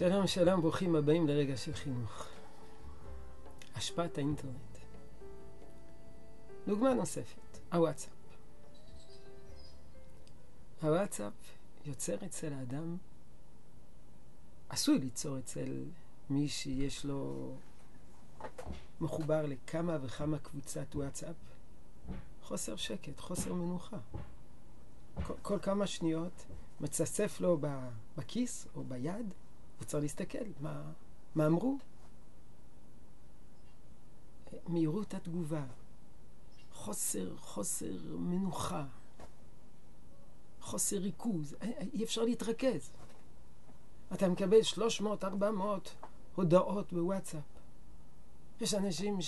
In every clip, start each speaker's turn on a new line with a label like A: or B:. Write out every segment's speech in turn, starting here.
A: שלום, שלום, ברוכים הבאים לרגע של חינוך. השפעת האינטרנט. דוגמה נוספת, הוואטסאפ. הוואטסאפ יוצר אצל האדם, עשוי ליצור אצל מי שיש לו מחובר לכמה וכמה קבוצת וואטסאפ, חוסר שקט, חוסר מנוחה. כל, כל כמה שניות מצפצף לו בכיס או ביד, וצריך להסתכל מה, מה אמרו. מהירות התגובה, חוסר, חוסר מנוחה, חוסר ריכוז, אי אפשר להתרכז. אתה מקבל 300-400 הודעות בוואטסאפ. יש אנשים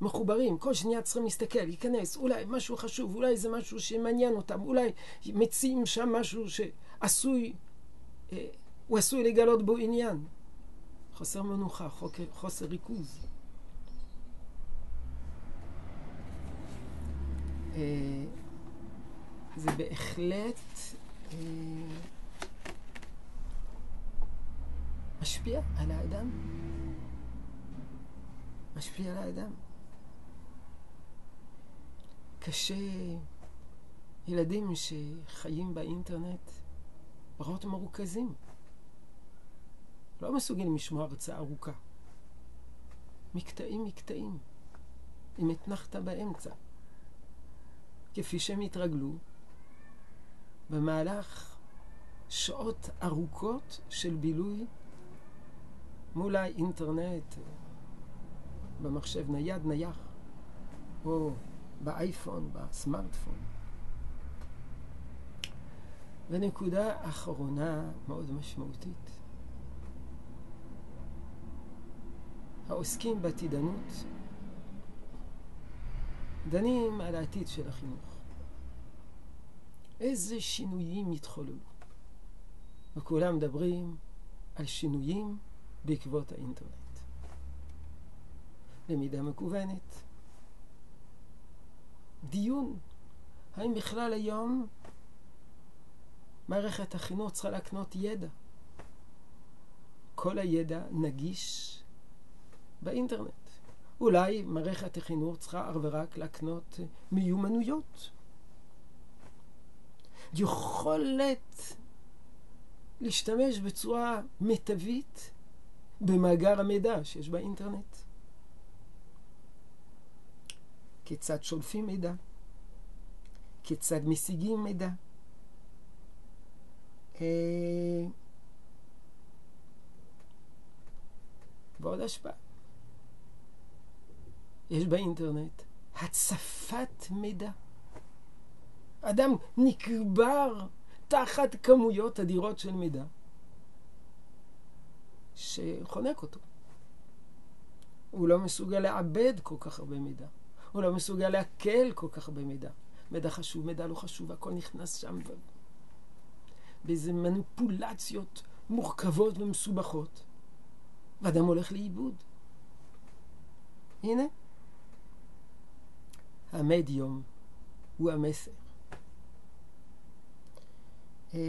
A: שמחוברים, כל שנייה צריכים להסתכל, להיכנס, אולי משהו חשוב, אולי זה משהו שמעניין אותם, אולי מציעים שם משהו שעשוי, אה, הוא עשוי לגלות בו עניין. חוסר מנוחה, חוסר ריכוז. אה, זה בהחלט אה, משפיע על האדם. משפיע על האדם. קשה ילדים שחיים באינטרנט פחות מרוכזים. לא מסוגלים לשמוע הרצאה ארוכה. מקטעים מקטעים. אם התנחת באמצע. כפי שהם התרגלו במהלך שעות ארוכות של בילוי מול האינטרנט, במחשב נייד נייח, או באייפון, בסמארטפון. ונקודה אחרונה מאוד משמעותית. העוסקים בעתידנות דנים על העתיד של החינוך. איזה שינויים יתחוללו? וכולם מדברים על שינויים בעקבות האינטרנט. למידה מקוונת. דיון, האם בכלל היום מערכת החינוך צריכה להקנות ידע? כל הידע נגיש באינטרנט. אולי מערכת החינוך צריכה אך ורק להקנות מיומנויות. יכולת להשתמש בצורה מיטבית במאגר המידע שיש באינטרנט. כיצד שולפים מידע, כיצד משיגים מידע. אה, ועוד השפעה. יש באינטרנט הצפת מידע. אדם נקבר תחת כמויות אדירות של מידע שחונק אותו. הוא לא מסוגל לעבד כל כך הרבה מידע. הוא לא מסוגל לעכל כל כך הרבה מידע. מידע חשוב, מידע לא חשוב, הכל נכנס שם באיזה מניפולציות מורכבות ומסובכות, ואדם הולך לאיבוד. הנה, המדיום הוא המסר. אה,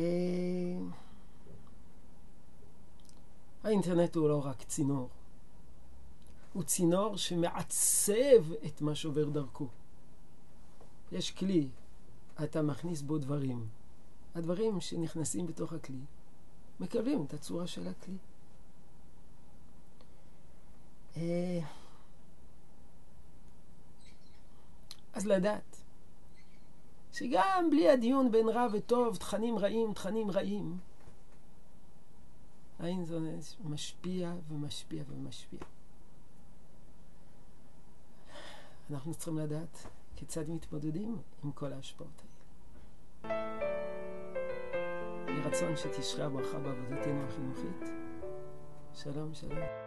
A: האינטרנט הוא לא רק צינור, הוא צינור שמעצב את מה שעובר דרכו. יש כלי, אתה מכניס בו דברים. הדברים שנכנסים בתוך הכלי מקבלים את הצורה של הכלי. אה, אז לדעת שגם בלי הדיון בין רע וטוב, תכנים רעים, תכנים רעים, האינטרנט משפיע ומשפיע ומשפיע. אנחנו צריכים לדעת כיצד מתמודדים עם כל ההשפעות האלה. יהי רצון שתשרה ברכה בעבודתנו החינוכית. שלום, שלום.